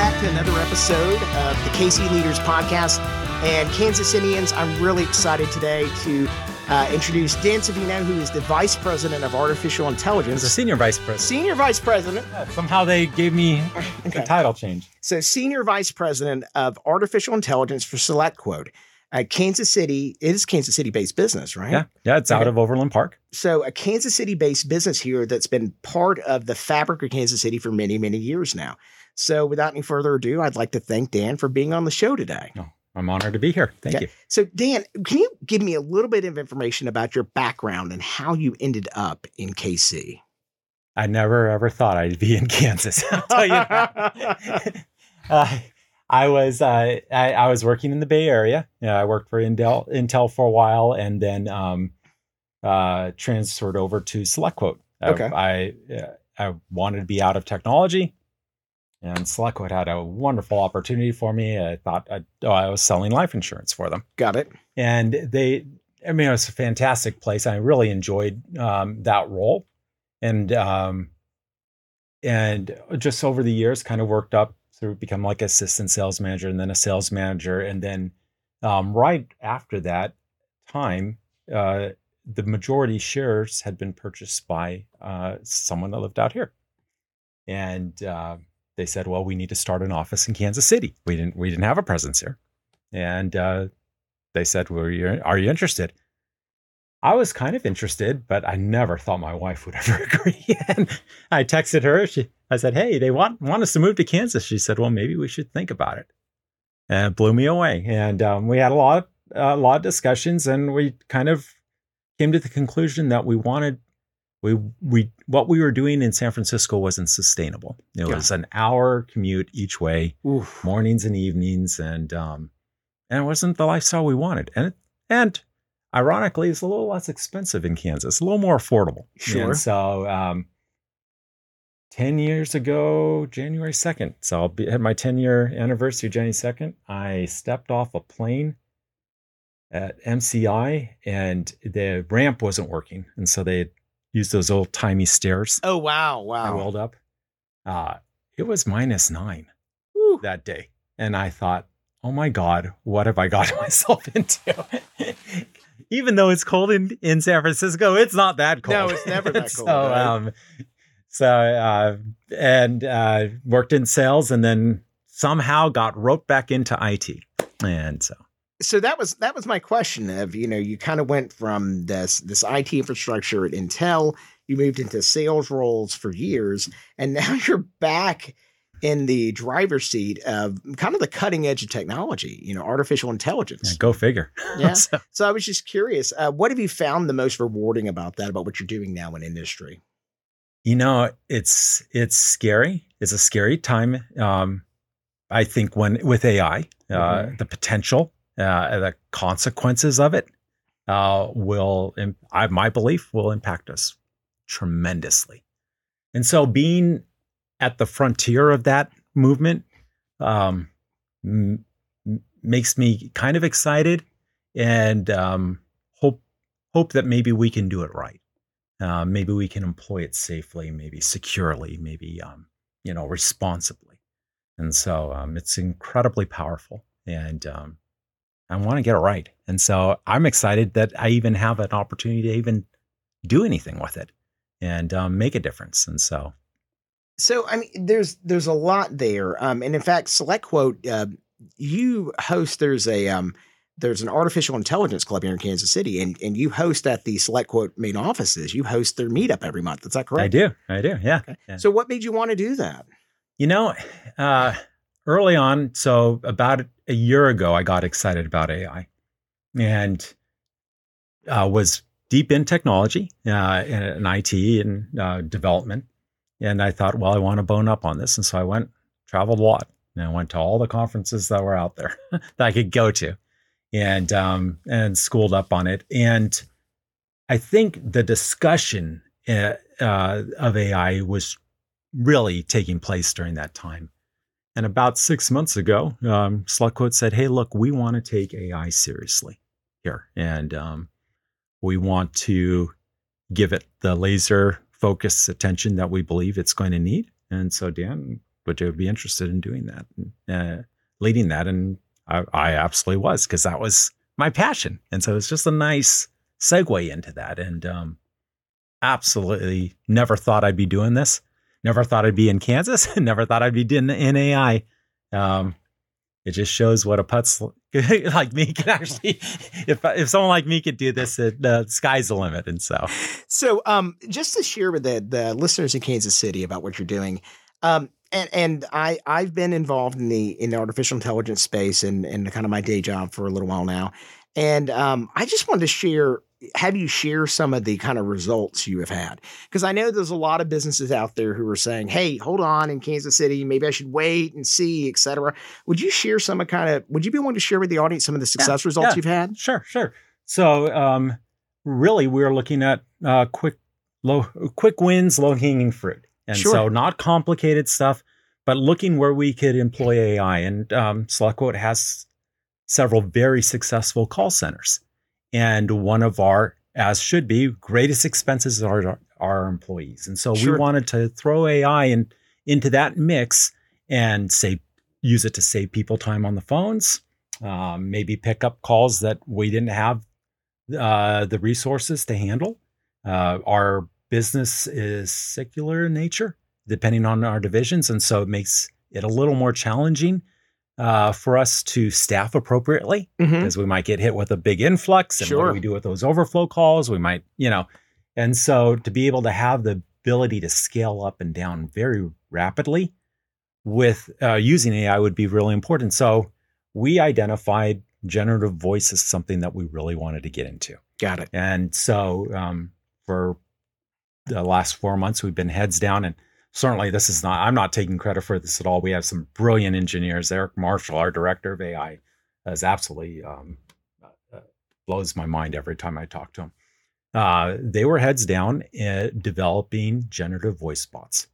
back to another episode of the KC Leaders Podcast. And Kansas Indians. I'm really excited today to uh, introduce Dan Savino, who is the Vice President of Artificial Intelligence. A senior vice president. Senior Vice President. Yeah, somehow they gave me Okay. the title change. So, Senior Vice President of Artificial Intelligence for SelectQuote. Uh, Kansas City, it is Kansas City based business, right? Yeah, yeah, it's out Okay. of Overland Park. So, a Kansas City based business here that's been part of the fabric of Kansas City for many, many years now. So, without any further ado, I'd like to thank Dan for being on the show today. I'm honored to be here. Thank Okay. you. So, Dan, can you give me a little bit of information about your background and how you ended up in KC? I never ever thought I'd be in Kansas. I'll tell you uh, I was uh, I, I was working in the Bay Area. Yeah, I worked for Intel Intel for a while, and then um, uh, transferred over to SelectQuote. Okay. I uh, I wanted to be out of technology, and SelectQuote had a wonderful opportunity for me. I thought I, oh, I was selling life insurance for them. Got it. and they i mean it was a fantastic place i really enjoyed um, that role and um, and just over the years kind of worked up through become like assistant sales manager and then a sales manager and then um, right after that time uh, the majority shares had been purchased by uh, someone that lived out here and uh, they said well we need to start an office in kansas city we didn't we didn't have a presence here and uh, they said, well, you are you interested? I was kind of interested, but I never thought my wife would ever agree. and I texted her. She, I said, hey, they want, want us to move to Kansas. She said, well, maybe we should think about it. And it blew me away. And um, we had a lot, of, a lot of discussions, and we kind of came to the conclusion that we wanted, we, we, what we were doing in San Francisco wasn't sustainable. It Yeah. was an hour commute each way Oof. mornings and evenings and um and it wasn't the lifestyle we wanted and and ironically it's a little less expensive in kansas a little more affordable Sure. and so um 10 years ago january 2nd so i'll be had my 10 year anniversary january 2nd i stepped off a plane at mci and the ramp wasn't working and so they had used those old timey stairs Oh, wow. wow! I Wow. rolled up. Uh, it was minus nine Whew. that day. And I thought, oh my God, what have I gotten myself into? Even though it's cold in, in San Francisco, it's not that cold. No, it's never that cold, so, right? um, so, uh, and uh, worked in sales and then somehow got roped back into IT. And so, so that was that was my question of you know you kind of went from this this IT infrastructure at Intel you moved into sales roles for years and now you're back in the driver's seat of kind of the cutting edge of technology you know artificial yeah, intelligence go figure. Yeah. So, so I was just curious uh, what have you found the most rewarding about that about what you're doing now in industry you know it's it's scary it's a scary time um i think when with ai uh Mhm. the potential uh the consequences of it uh will I, my belief will impact us tremendously and so being at the frontier of that movement um m- makes me kind of excited and um hope hope that maybe we can do it right uh, maybe we can employ it safely, maybe securely, maybe um, you know responsibly. And so um, it's incredibly powerful, and um, I want to get it right. And so I'm excited that I even have an opportunity to even do anything with it and um, make a difference. And so So I mean, there's there's a lot there, um, and in fact, SelectQuote, uh, you host. There's a um, there's an artificial intelligence club here in Kansas City, and and you host at the Select Quote main offices. You host their meetup every month. Is that correct? I do, I do, yeah. Okay. Yeah. So what made you want to do that? You know, uh, early on, so about a year ago, I got excited about AI and uh, was deep in technology uh, and IT and uh, development. And I thought, well, I want to bone up on this. And so I went, traveled a lot, and I went to all the conferences that were out there that I could go to and, um, and schooled up on it. And I think the discussion uh, uh, of AI was really taking place during that time. And about six months ago, um, SelectQuote said, "Hey, look, we want to take AI seriously here, and um, we want to give it the laser focused attention that we believe it's going to need." And so Dan would you be interested in doing that, uh, leading that? And I, I absolutely was because that was my passion, and so it's just a nice segue into that. And um, absolutely never thought I'd be doing this. Never thought I'd be in Kansas. never thought I'd be in, in AI. Um, it just shows what a putz like me can actually if if someone like me could do this the sky's the limit and so so um just to share with the the listeners in Kansas City about what you're doing um and and I I've been involved in the in the artificial intelligence space and and kind of my day job for a little while now and um I just wanted to share have you share some of the kind of results you have had? Because i know there's a lot of businesses out there who are saying hey hold on in kansas city maybe i should wait and see etc would you share some of kind of would you be willing to share with the audience some of the success yeah, results yeah. you've had? Sure sure. So um, really we're looking at uh, quick low quick wins low hanging fruit. And sure. so not complicated stuff but looking where we could employ ai and um, SelectQuote has several very successful call centers and one of our, as should be, greatest expenses are our employees. And so sure. we wanted to throw AI in, into that mix and say, use it to save people time on the phones, um, maybe pick up calls that we didn't have uh, the resources to handle. Uh, our business is secular in nature, depending on our divisions. And so it makes it a little more challenging uh, for us to staff appropriately because mm-hmm. we might get hit with a big influx. And sure. what do we do with those overflow calls? We might, you know, and so to be able to have the ability to scale up and down very rapidly with uh, using AI would be really important. So we identified generative voice as something that we really wanted to get into. Got it. And so um, for the last four months, we've been heads down and certainly this is not i'm not taking credit for this at all. We have some brilliant engineers. Eric marshall our director of ai is absolutely um, uh, uh, blows my mind every time i talk to him. Uh, they were heads down developing generative voice bots.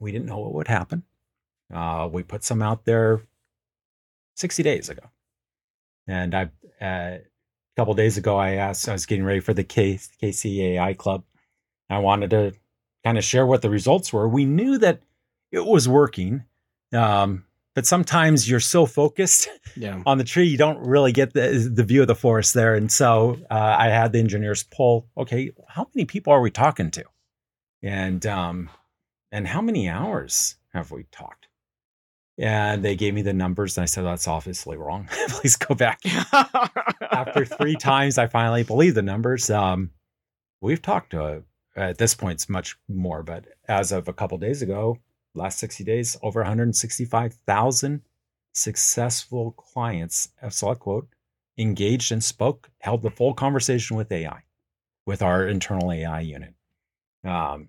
We didn't know what would happen. Uh, we put some out there 60 days ago. And i uh, a couple days ago i asked i was getting ready for the K- kcai club. I wanted to kind of share what the results were. We knew that it was working. Um, but sometimes you're so focused yeah. on the tree, you don't really get the, the view of the forest there. And so uh, I had the engineers pull, okay, how many people are we talking to? And, um, and how many hours have we talked? And they gave me the numbers, and I said, That's obviously wrong. Please go back. After three times, I finally believe the numbers. Um, we've talked to at this point it's much more but as of a couple of days ago last 60 days over 165000 successful clients of SelectQuote engaged and spoke held the full conversation with ai with our internal ai unit um,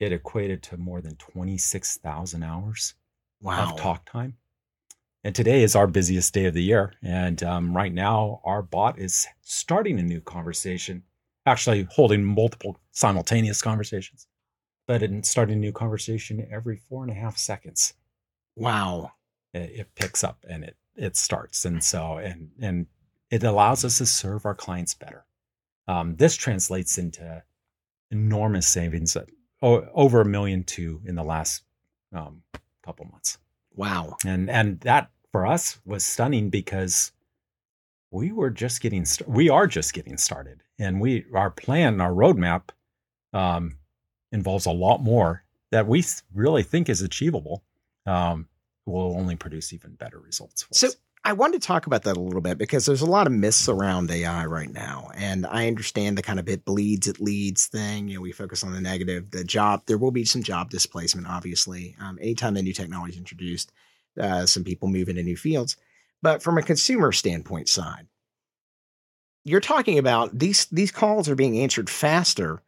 it equated to more than 26000 hours wow. of talk time and today is our busiest day of the year and um, right now our bot is starting a new conversation actually holding multiple simultaneous conversations, but in starting a new conversation every four and a half seconds. Wow. It, it picks up and it it starts. And so and and it allows us to serve our clients better. Um, this translates into enormous savings at oh, over a million two in the last um, couple months. Wow. And and that for us was stunning because we were just getting st- we are just getting started and we our plan our roadmap um, involves a lot more that we really think is achievable um, will only produce even better results so us. I wanted to talk about that a little bit because there's a lot of myths around AI right now. And I understand the kind of it bleeds, it leads thing. You know, we focus on the negative, the job, there will be some job displacement, obviously. Um, anytime a new technology is introduced, uh, some people move into new fields. But from a consumer standpoint side, you're talking about these these calls are being answered faster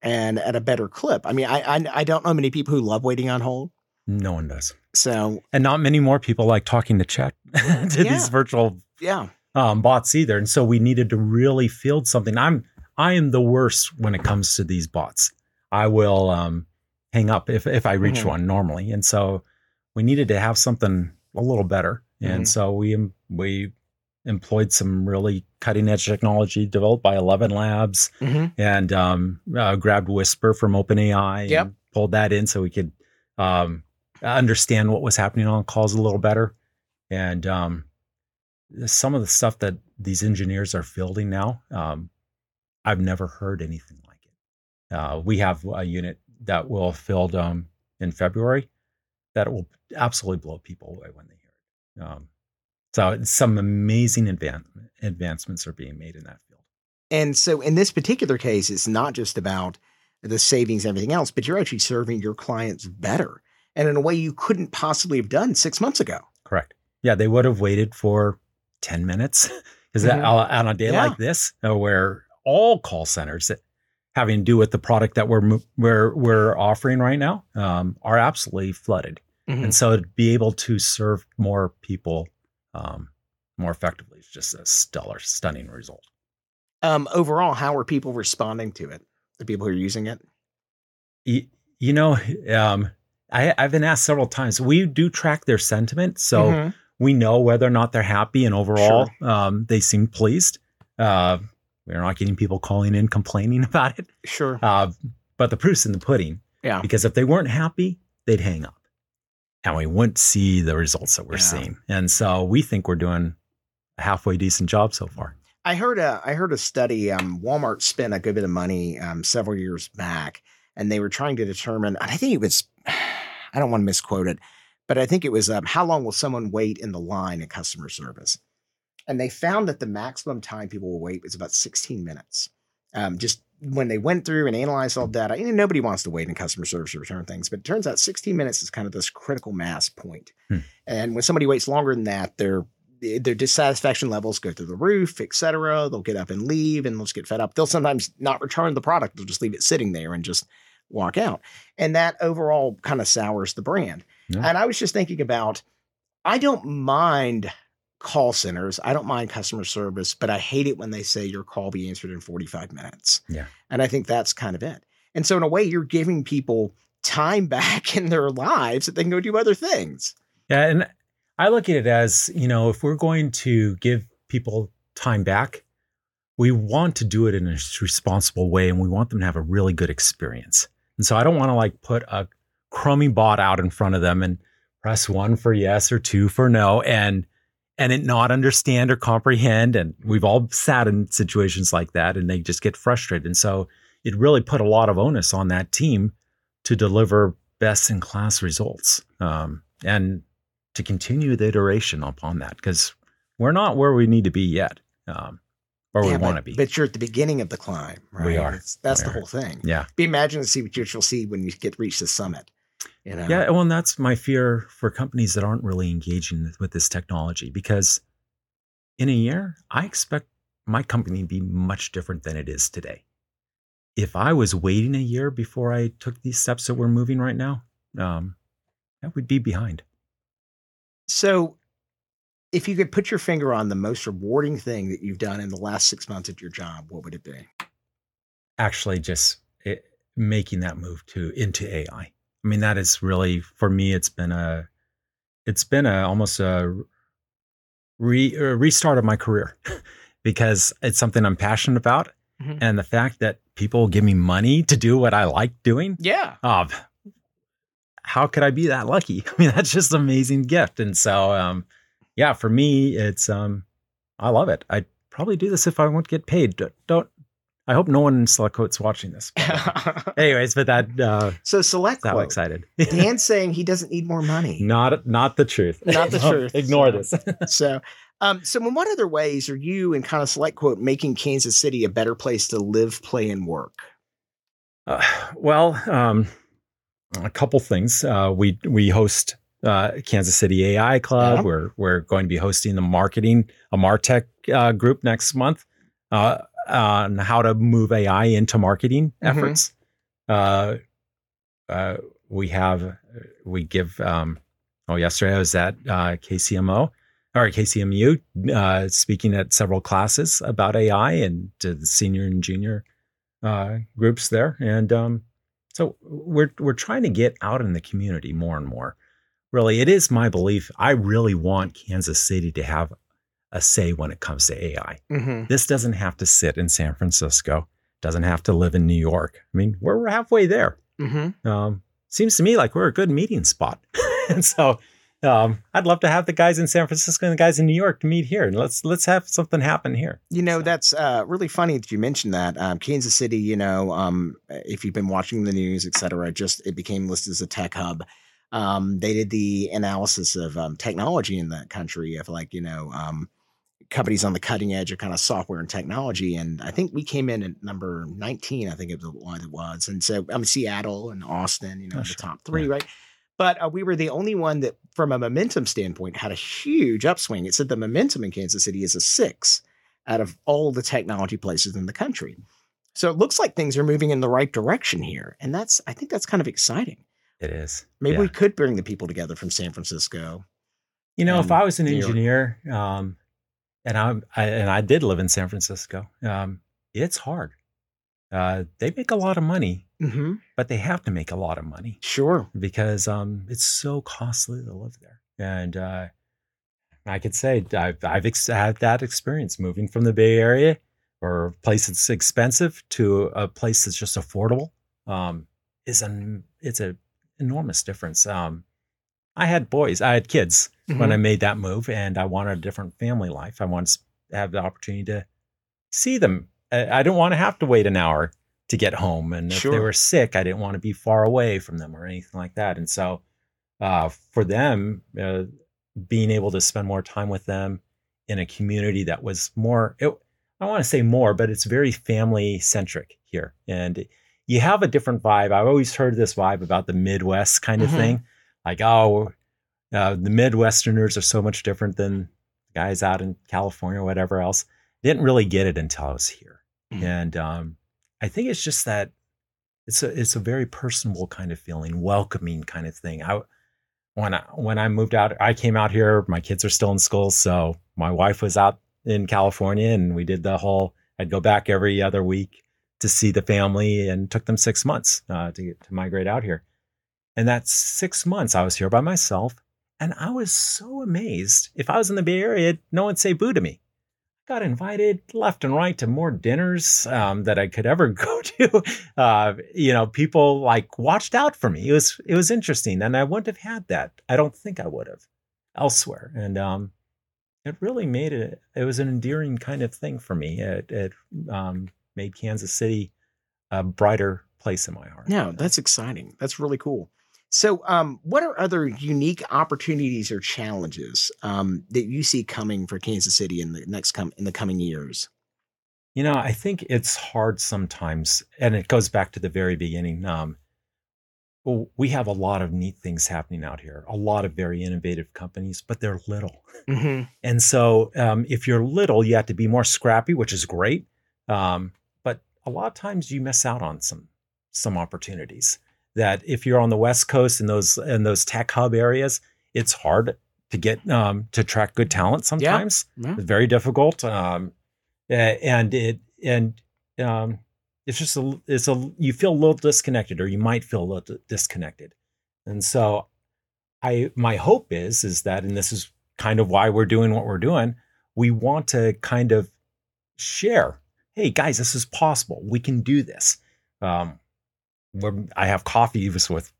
and at a better clip. I mean, I I, I don't know many people who love waiting on hold. No one does. So and not many more people like talking to chat to yeah. these virtual yeah um, bots either. And so we needed to really field something. I'm I am the worst when it comes to these bots. I will um, hang up if if I reach mm-hmm. one normally, and so we needed to have something a little better. And mm-hmm. so we we employed some really cutting edge technology developed by Eleven Labs mm-hmm. and um, uh, grabbed Whisper from OpenAI yep. and pulled that in so we could um, understand what was happening on calls a little better. And um, some of the stuff that these engineers are fielding now, um, I've never heard anything like it. Uh, we have a unit that will field um, in February that will absolutely blow people away when they. Um, so some amazing advan- advancements are being made in that field. And so in this particular case, it's not just about the savings and everything else, but you're actually serving your clients better and in a way you couldn't possibly have done six months ago. Correct. Yeah, they would have waited for 10 minutes. Is that mm-hmm. on a day yeah. like this, uh, where all call centers that having to do with the product that we're we're we're offering right now um, are absolutely flooded, mm-hmm. and so to be able to serve more people um, more effectively is just a stellar, stunning result. Um, overall, how are people responding to it? The people who are using it. You, you know, um, I, have been asked several times. We do track their sentiment, so mm-hmm. we know whether or not they're happy, and overall, sure. um, they seem pleased. Uh, we're not getting people calling in complaining about it. Sure. Uh, but the proof's in the pudding. Yeah. Because if they weren't happy, they'd hang up, and we wouldn't see the results that we're yeah. seeing. And so we think we're doing a halfway decent job so far. I heard a I heard a study. Um, Walmart spent a good bit of money um, several years back, and they were trying to determine. I think it was I don't want to misquote it, but I think it was um, how long will someone wait in the line at customer service? And they found that the maximum time people will wait was about 16 minutes. Um, just when they went through and analyzed all data, you know, nobody wants to wait in customer service to return things, but it turns out 16 minutes is kind of this critical mass point. Hmm. And when somebody waits longer than that, their their dissatisfaction levels go through the roof, et cetera. They'll get up and leave and they'll just get fed up. They'll sometimes not return the product. They'll just leave it sitting there and just walk out. And that overall kind of sours the brand. Yeah. And I was just thinking about, I don't mind call centers. I don't mind customer service, but I hate it when they say your call be answered in 45 minutes. Yeah. And I think that's kind of it. And so in a way, you're giving people time back in their lives that they can go do other things. Yeah. And I look at it as, you know, if we're going to give people time back, we want to do it in a responsible way and we want them to have a really good experience. And so I don't want to like put a crummy bot out in front of them and press one for yes or two for no and and it not understand or comprehend. And we've all sat in situations like that and they just get frustrated. And so it really put a lot of onus on that team to deliver best in class results um, and to continue the iteration upon that because we're not where we need to be yet. Um, or yeah, we want to be. But you're at the beginning of the climb, right? We are. It's, that's we the are. whole thing. Yeah. Be imagine to see what you'll see when you get reach the summit. You know? Yeah. Well, and that's my fear for companies that aren't really engaging with this technology because in a year, I expect my company to be much different than it is today. If I was waiting a year before I took these steps that we're moving right now, um, that would be behind. So if you could put your finger on the most rewarding thing that you've done in the last six months at your job, what would it be? Actually, just it, making that move to into AI. I mean, that is really for me. It's been a, it's been a almost a, re, a restart of my career because it's something I'm passionate about, mm-hmm. and the fact that people give me money to do what I like doing. Yeah. Uh, how could I be that lucky? I mean, that's just an amazing gift, and so. Um, yeah, for me, it's um, I love it. I'd probably do this if I won't get paid. Don't. I hope no one in SelectQuote's watching this. But, anyways, but that uh, so select quote. excited. Dan's saying he doesn't need more money. Not not the truth. Not the truth. Ignore so, this. so, um, so in what other ways are you and kind of SelectQuote making Kansas City a better place to live, play, and work? Uh, well, um, a couple things. Uh, we we host uh, Kansas City AI Club. Yeah. We're we're going to be hosting the marketing a Martech uh, group next month uh, on how to move AI into marketing mm-hmm. efforts. Uh, uh, we have we give. Um, oh, yesterday I was at uh, KCMO or KCMU uh, speaking at several classes about AI and to the senior and junior uh, groups there, and um, so we're we're trying to get out in the community more and more really, it is my belief. I really want Kansas City to have a say when it comes to AI. Mm-hmm. This doesn't have to sit in San Francisco, doesn't have to live in New York. I mean, we're, we're halfway there. Mm-hmm. Um, seems to me like we're a good meeting spot. and so um, I'd love to have the guys in San Francisco and the guys in New York to meet here, and let's let's have something happen here. You know, so. that's uh, really funny that you mentioned that. Um, Kansas City, you know, um, if you've been watching the news, et cetera, just it became listed as a tech hub. Um, they did the analysis of um, technology in that country of like, you know, um, companies on the cutting edge of kind of software and technology. And I think we came in at number 19, I think it was, it was. And so I'm um, Seattle and Austin, you know, oh, sure. the top three, yeah. right? But uh, we were the only one that, from a momentum standpoint, had a huge upswing. It said the momentum in Kansas City is a six out of all the technology places in the country. So it looks like things are moving in the right direction here. And that's, I think that's kind of exciting. It is. Maybe yeah. we could bring the people together from San Francisco. You know, if I was an engineer, um, and I, I, and I did live in San Francisco, um, it's hard. Uh, they make a lot of money, mm-hmm. but they have to make a lot of money. Sure. Because um, it's so costly to live there. And uh, I could say I've, I've ex- had that experience moving from the Bay Area or a place that's expensive to a place that's just affordable. Um, is an it's a enormous difference. Um, I had boys, I had kids mm-hmm. when I made that move, and I wanted a different family life. I wanted to have the opportunity to see them I didn't want to have to wait an hour to get home. And if sure. they were sick, I didn't want to be far away from them or anything like that. And so uh, for them, uh, being able to spend more time with them in a community that was more, it, I want to say more, but it's very family centric here. And you have a different vibe. I've always heard this vibe about the Midwest kind of mm-hmm. thing. Like, oh, uh, the Midwesterners are so much different than guys out in California or whatever else. Didn't really get it until I was here. Mm-hmm. And um, I think it's just that it's a it's a very personable kind of feeling, welcoming kind of thing. I when I when I moved out, I came out here. My kids are still in school, so my wife was out in California, and we did the whole. I'd go back every other week to see the family, and took them six months uh, to to migrate out here. And that six months, I was here by myself, and I was so amazed. If I was in the Bay Area, no one'd say boo to me got invited left and right to more dinners um, that I could ever go to. Uh, you know, people like watched out for me. It was it was interesting, and I wouldn't have had that. I don't think I would have elsewhere. And um, it really made it. It was an endearing kind of thing for me. It, it um, made Kansas City a brighter place in my heart. Yeah, that's exciting. That's really cool. So, um, what are other unique opportunities or challenges um, that you see coming for Kansas City in the next com- in the coming years? You know, I think it's hard sometimes, and it goes back to the very beginning. Um, we have a lot of neat things happening out here, a lot of very innovative companies, but they're little. Mm-hmm. And so, um, if you're little, you have to be more scrappy, which is great. Um, but a lot of times, you miss out on some some opportunities that if you're on the West Coast in those in those tech hub areas, it's hard to get um, to track good talent sometimes. Yeah. Yeah. It's very difficult, um, and it and um, it's just a it's a you feel a little disconnected, or you might feel a little disconnected. And so, I my hope is is that, and this is kind of why we're doing what we're doing. We want to kind of share. Hey guys, this is possible. We can do this. Um, where I have coffee with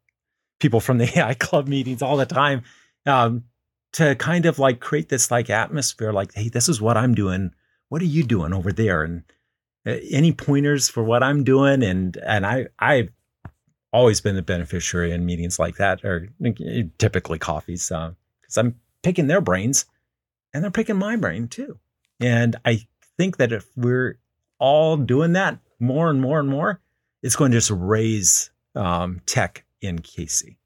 people from the AI club meetings all the time um, to kind of like create this like atmosphere like, hey, this is what I'm doing. What are you doing over there? And uh, any pointers for what I'm doing? And and I I've always been the beneficiary in meetings like that, or typically coffees, because uh, I'm picking their brains, and they're picking my brain too. And I think that if we're all doing that more and more and more, it's going to just raise um, tech in KC.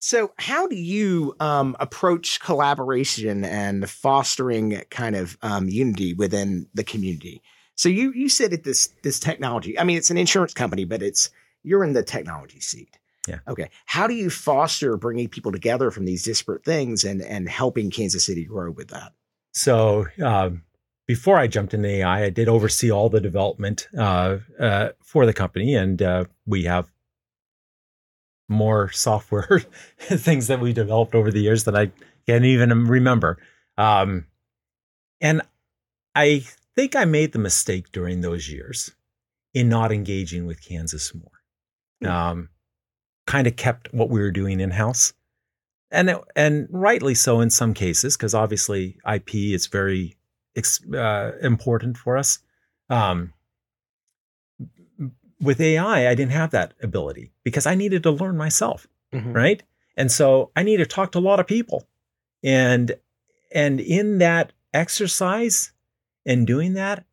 So, how do you um, approach collaboration and fostering kind of um, unity within the community? So, you you said at this this technology. I mean, it's an insurance company, but it's you're in the technology seat. Yeah. Okay. How do you foster bringing people together from these disparate things and and helping Kansas City grow with that? So, um, before I jumped into AI, I did oversee all the development uh, uh, for the company, and uh, we have more software things that we developed over the years that I can't even remember. Um, and I think I made the mistake during those years in not engaging with Kansas more. Hmm. Um, kind of kept what we were doing in house. and and rightly so in some cases because obviously IP is very uh, important for us. Um, with AI, I didn't have that ability because I needed to learn myself, mm-hmm. right? And so I need to talk to a lot of people, and and in that exercise and doing that,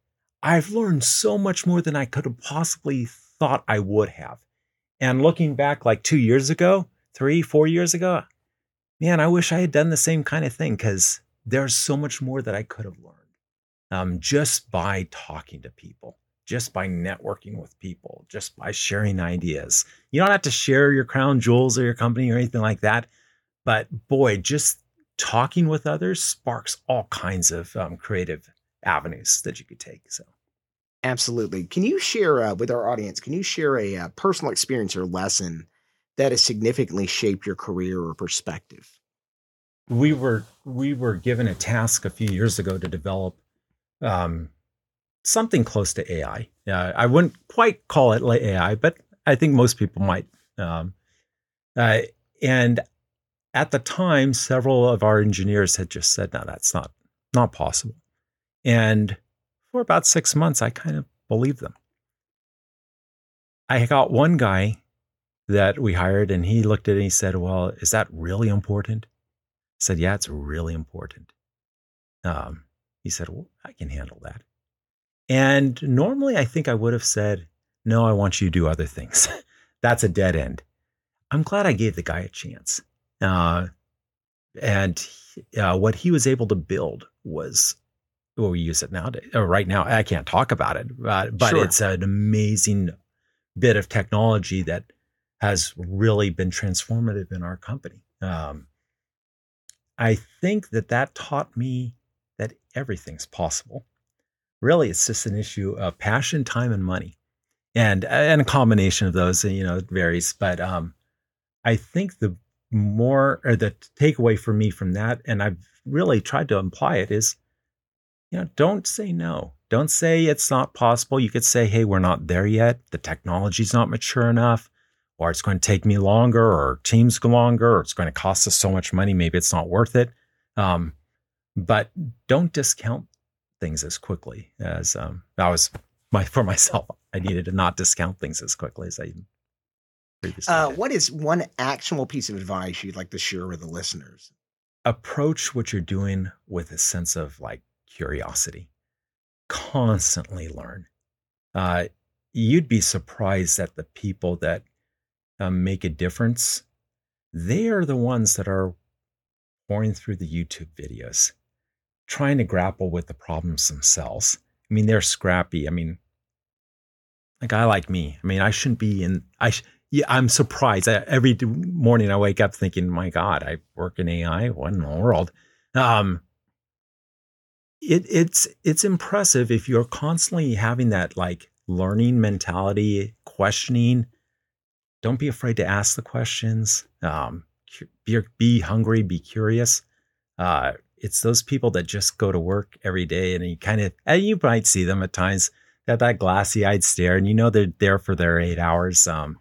I've learned so much more than I could have possibly thought I would have. And looking back, like two years ago, three, four years ago, man, I wish I had done the same kind of thing because there's so much more that I could have learned um, just by talking to people, just by networking with people, just by sharing ideas. You don't have to share your crown jewels or your company or anything like that. But boy, just talking with others sparks all kinds of um, creative avenues that you could take. So. Absolutely. Can you share uh, with our audience? Can you share a uh, personal experience or lesson that has significantly shaped your career or perspective? We were we were given a task a few years ago to develop um, something close to AI. Uh, I wouldn't quite call it like AI, but I think most people might. Um, uh, and at the time, several of our engineers had just said, "No, that's not not possible." And for about six months, I kind of believed them. I got one guy that we hired, and he looked at it and he said, Well, is that really important? I said, Yeah, it's really important. Um, he said, Well, I can handle that. And normally I think I would have said, No, I want you to do other things. That's a dead end. I'm glad I gave the guy a chance. Uh, and uh, what he was able to build was well, we use it nowadays. Or right now, I can't talk about it, uh, but sure. it's an amazing bit of technology that has really been transformative in our company. Um, I think that that taught me everything's possible. Really, it's just an issue of passion, time, and money, and and a combination of those. You know, it varies, but um, I think the more or the takeaway for me from that, and I've really tried to imply it, is you know, don't say no. Don't say it's not possible. You could say, hey, we're not there yet. The technology's not mature enough, or it's going to take me longer, or teams longer, or it's going to cost us so much money. Maybe it's not worth it. Um, but don't discount things as quickly as um, that was my for myself. I needed to not discount things as quickly as I previously. Uh, what is one actionable piece of advice you'd like to share with the listeners? Approach what you're doing with a sense of like curiosity. Constantly learn. Uh, you'd be surprised at the people that um, make a difference. They are the ones that are pouring through the YouTube videos, trying to grapple with the problems themselves. I mean, they're scrappy. I mean, a guy like me. I mean, I shouldn't be in. I sh- yeah, I'm surprised. I, every morning I wake up thinking, "My God, I work in AI. What in the world?" Um, it, it's it's impressive if you're constantly having that like learning mentality, questioning. Don't be afraid to ask the questions. Um, be, be hungry, be curious. Uh, it's those people that just go to work every day and you kind of, and you might see them at times that that glassy eyed stare and you know they're there for their eight hours. Um,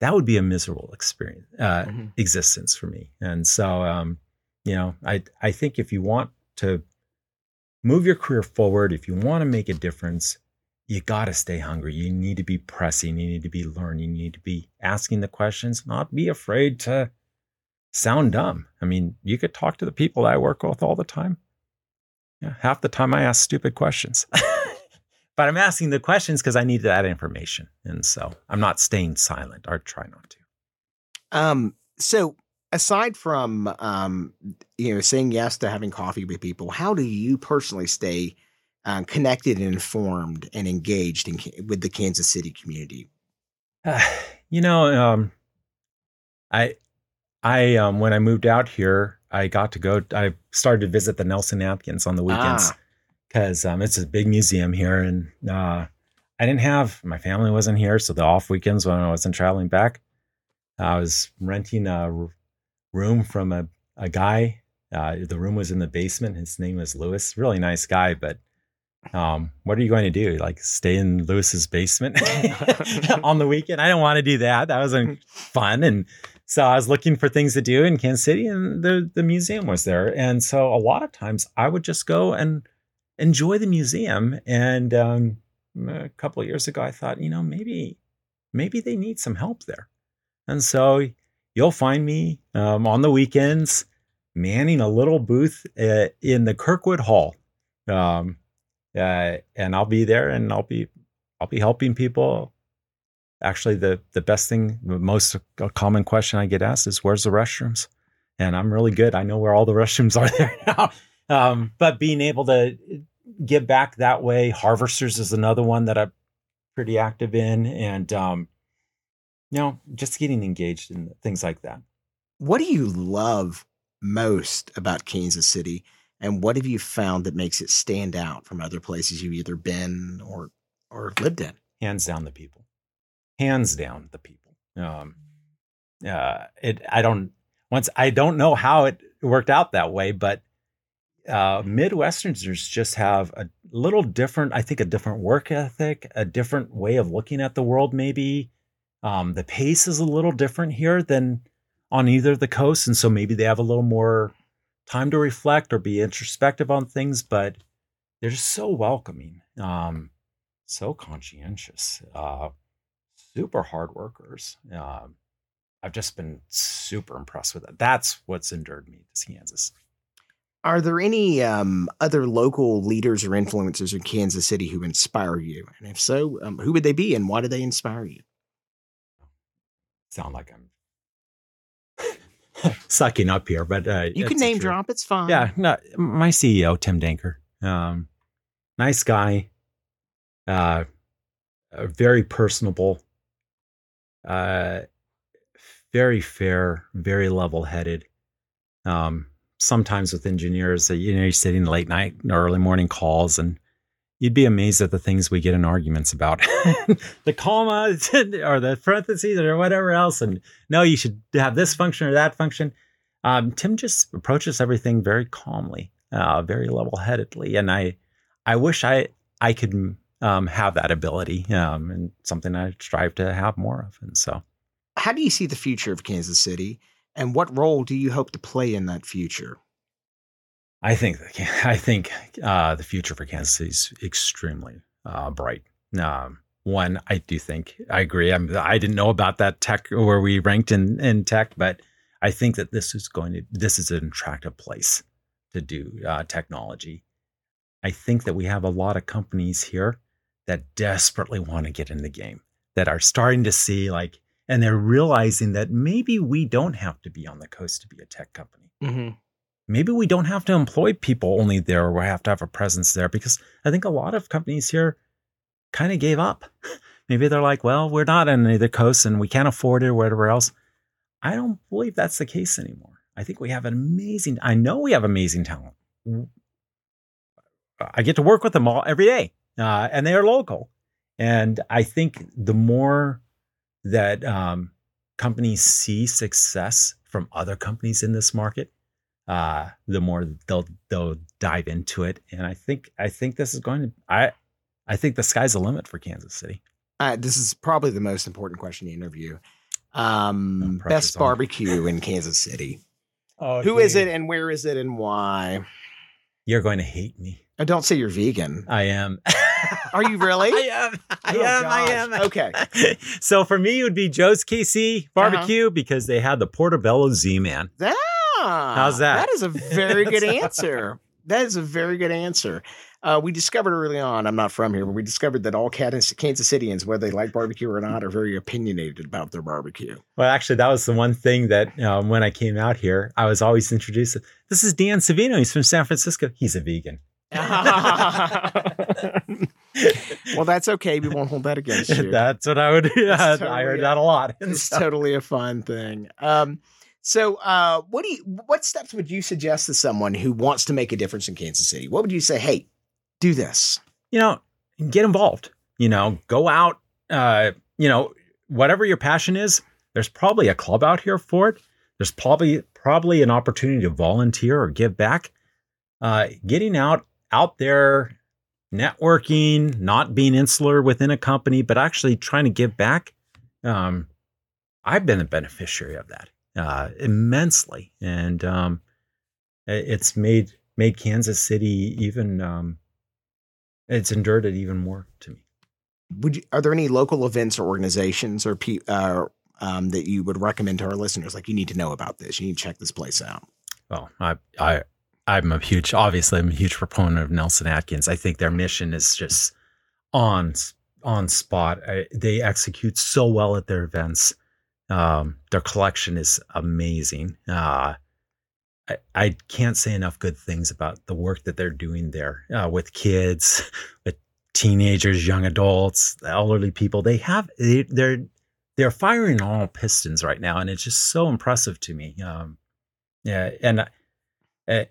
that would be a miserable experience, uh, mm-hmm. existence for me. And so, um, you know, I, I think if you want to move your career forward, if you want to make a difference, you got to stay hungry. You need to be pressing. You need to be learning. You need to be asking the questions, not be afraid to sound dumb. I mean, you could talk to the people I work with all the time. Yeah, half the time I ask stupid questions. but I'm asking the questions because I need that information. And so I'm not staying silent or try not to. Um, so aside from um, you know saying yes to having coffee with people, how do you personally stay uh, connected and informed and engaged in, with the Kansas City community? Uh, you know, um, I I um, when I moved out here, I got to go. I started to visit the Nelson Atkins on the weekends because ah. um, it's a big museum here, and uh, I didn't have my family wasn't here, so the off weekends when I wasn't traveling back, I was renting a room from a, a guy. Uh, the room was in the basement. His name was Lewis. Really nice guy, but um, what are you going to do? Like stay in Lewis's basement on the weekend? I don't want to do that. That wasn't fun. And so I was looking for things to do in Kansas City, and the the museum was there. And so a lot of times I would just go and enjoy the museum. And um, a couple of years ago, I thought, you know, maybe maybe they need some help there. And so you'll find me um, on the weekends manning a little booth uh, in the Kirkwood Hall, um, uh, and I'll be there, and I'll be I'll be helping people. Actually, the the best thing, the most common question I get asked is, "Where's the restrooms?" And I'm really good. I know where all the restrooms are there now. Um, but being able to give back that way, Harvesters is another one that I'm pretty active in, and um, you know, just getting engaged in things like that. What do you love most about Kansas City? And what have you found that makes it stand out from other places you've either been or or lived in? Hands down, the people. Hands down, the people. Um, uh, it. I don't. Once I don't know how it worked out that way, but uh, Midwesterners just have a little different. I think a different work ethic, a different way of looking at the world. Maybe um, the pace is a little different here than on either the coasts, and so maybe they have a little more time to reflect or be introspective on things. But they're just so welcoming, um, so conscientious, uh, super hard workers. Uh, I've just been super impressed with it. That's what's endured me to Kansas. Are there any um, other local leaders or influencers in Kansas City who inspire you? And if so, um, who would they be and why do they inspire you? Sound like I'm sucking up here, but uh, you can name drop. It's fine. Yeah, no, my CEO Tim Danker, um, nice guy, uh, very personable, uh, very fair, very level headed. Um, sometimes with engineers, you know, you're sitting late night, or early morning calls, and you'd be amazed at the things we get in arguments about the comma or the parentheses or whatever else. And no, you should have this function or that function. Um, Tim just approaches everything very calmly, uh, very level headedly. And I, I wish I, I could um, have that ability um, and something I strive to have more of. And so, how do you see the future of Kansas City? And what role do you hope to play in that future? I think I think uh, the future for Kansas City is extremely uh, bright. Um, one, I do think I agree. I'm, I didn't know about that tech where we ranked in in tech, but I think that this is going to this is an attractive place to do uh, technology. I think that we have a lot of companies here that desperately want to get in the game that are starting to see like, and they're realizing that maybe we don't have to be on the coast to be a tech company. Mm-hmm maybe we don't have to employ people only there or we have to have a presence there because I think a lot of companies here kind of gave up. maybe they're like, well, we're not on any the coast and we can't afford it or whatever else. I don't believe that's the case anymore. I think we have an amazing, I know we have amazing talent. I get to work with them all every day uh, and they are local. And I think the more that um, companies see success from other companies in this market, uh, the more they'll they'll dive into it. And I think I think this is going to I I think the sky's the limit for Kansas City. Uh, this is probably the most important question in the interview. Um, best barbecue in Kansas City. Oh, Who is it and where is it and why? You're going to hate me. I don't say you're vegan. I am. Are you really? I am. I oh, am. Gosh. I am. Okay. so for me, it would be Joe's KC barbecue uh-huh. because they had the Portobello Z Man. That How's that? That is a very good answer. That is a very good answer. Uh, we discovered early on, I'm not from here, but we discovered that all Kansas, Kansas Cityans, whether they like barbecue or not, are very opinionated about their barbecue. Well, actually, that was the one thing that um, when I came out here, I was always introduced. This is Dan Savino. He's from San Francisco. He's a vegan. Well, that's okay. We won't hold that against you. That's what I would. Yeah, totally I heard that a lot. It's so. totally a fun thing. Um, so, uh, what do you? What steps would you suggest to someone who wants to make a difference in Kansas City? What would you say? Hey, do this. You know, get involved. You know, go out. Uh, you know, whatever your passion is, there's probably a club out here for it. There's probably probably an opportunity to volunteer or give back. Uh, getting out out there, networking, not being insular within a company, but actually trying to give back. Um, I've been a beneficiary of that uh, immensely, and um, it's made made Kansas City even um, it's endured it even more to me. Would you, are there any local events or organizations or pe- uh, um, that you would recommend to our listeners? Like you need to know about this. You need to check this place out. Well, I I I'm a huge obviously I'm a huge proponent of Nelson Atkins. I think their mission is just on on spot. I, they execute so well at their events. Um, their collection is amazing. Uh, I, I can't say enough good things about the work that they're doing there uh, with kids, with teenagers, young adults, elderly people. They have they, they're they're firing all pistons right now, and it's just so impressive to me. Um, yeah, and uh,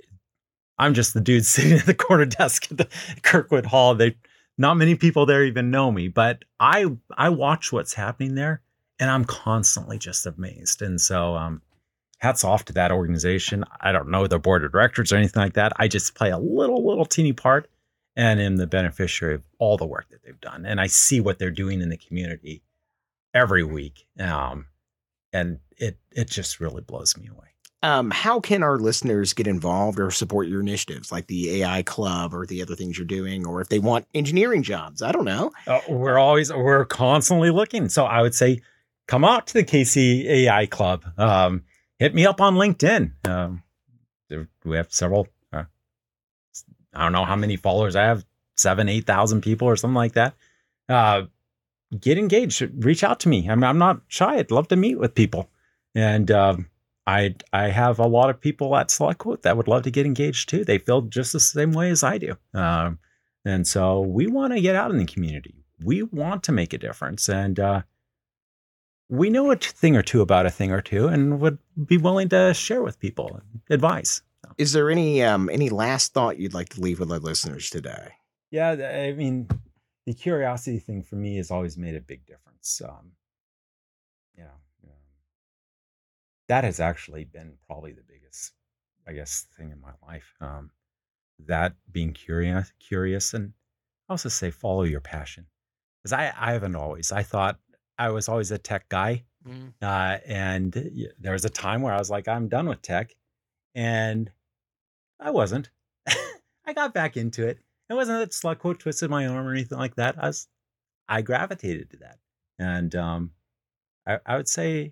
I'm just the dude sitting at the corner desk at the Kirkwood Hall. They not many people there even know me, but I I watch what's happening there, and I'm constantly just amazed. And so, um, hats off to that organization. I don't know the board of directors or anything like that. I just play a little little teeny part, and am the beneficiary of all the work that they've done. And I see what they're doing in the community every week, um, and it it just really blows me away. Um, how can our listeners get involved or support your initiatives like the AI Club or the other things you're doing, or if they want engineering jobs? I don't know. Uh, we're always we're constantly looking. So I would say, come out to the KC AI Club. Um, hit me up on LinkedIn. Um, we have several. Uh, I don't know how many followers I have, seven, eight thousand people or something like that. Uh, get engaged. Reach out to me. I'm I'm not shy. I'd love to meet with people, and um, I I have a lot of people at SelectQuote that would love to get engaged too. They feel just the same way as I do, um, and so we want to get out in the community. We want to make a difference, and uh, we know a thing or two about a thing or two, and would be willing to share with people advice. Is there any um, any last thought you'd like to leave with our listeners today? Yeah, I mean, the curiosity thing for me has always made a big difference. Um, you know, that has actually been probably the biggest, I guess, thing in my life. Um, that being curious, curious, and also say follow your passion, because I I haven't always. I thought I was always a tech guy, mm. uh, and there was a time where I was like, I'm done with tech, and I wasn't. I got back into it. It wasn't that SelectQuote twisted my arm or anything like that. I was, I gravitated to that, and um, I, I would say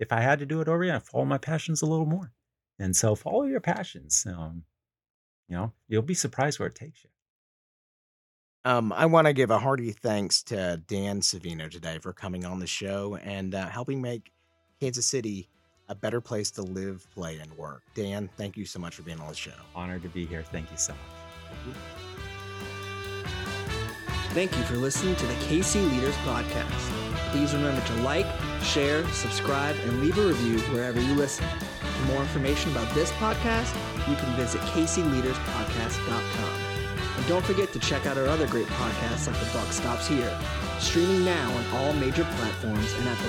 if I had to do it over again, I'd follow my passions a little more. And so follow your passions. Um, you know, you'll be surprised where it takes you. Um, I want to give a hearty thanks to Dan Savino today for coming on the show and uh, helping make Kansas City a better place to live, play, and work. Dan, thank you so much for being on the show. Honored to be here. Thank you so much. Thank you for listening to the KC Leaders Podcast. Please remember to like, share, subscribe, and leave a review wherever you listen. For more information about this podcast, you can visit KCLeadersPodcast.com. And don't forget to check out our other great podcasts like The Buck Stops Here, streaming now on all major platforms and at the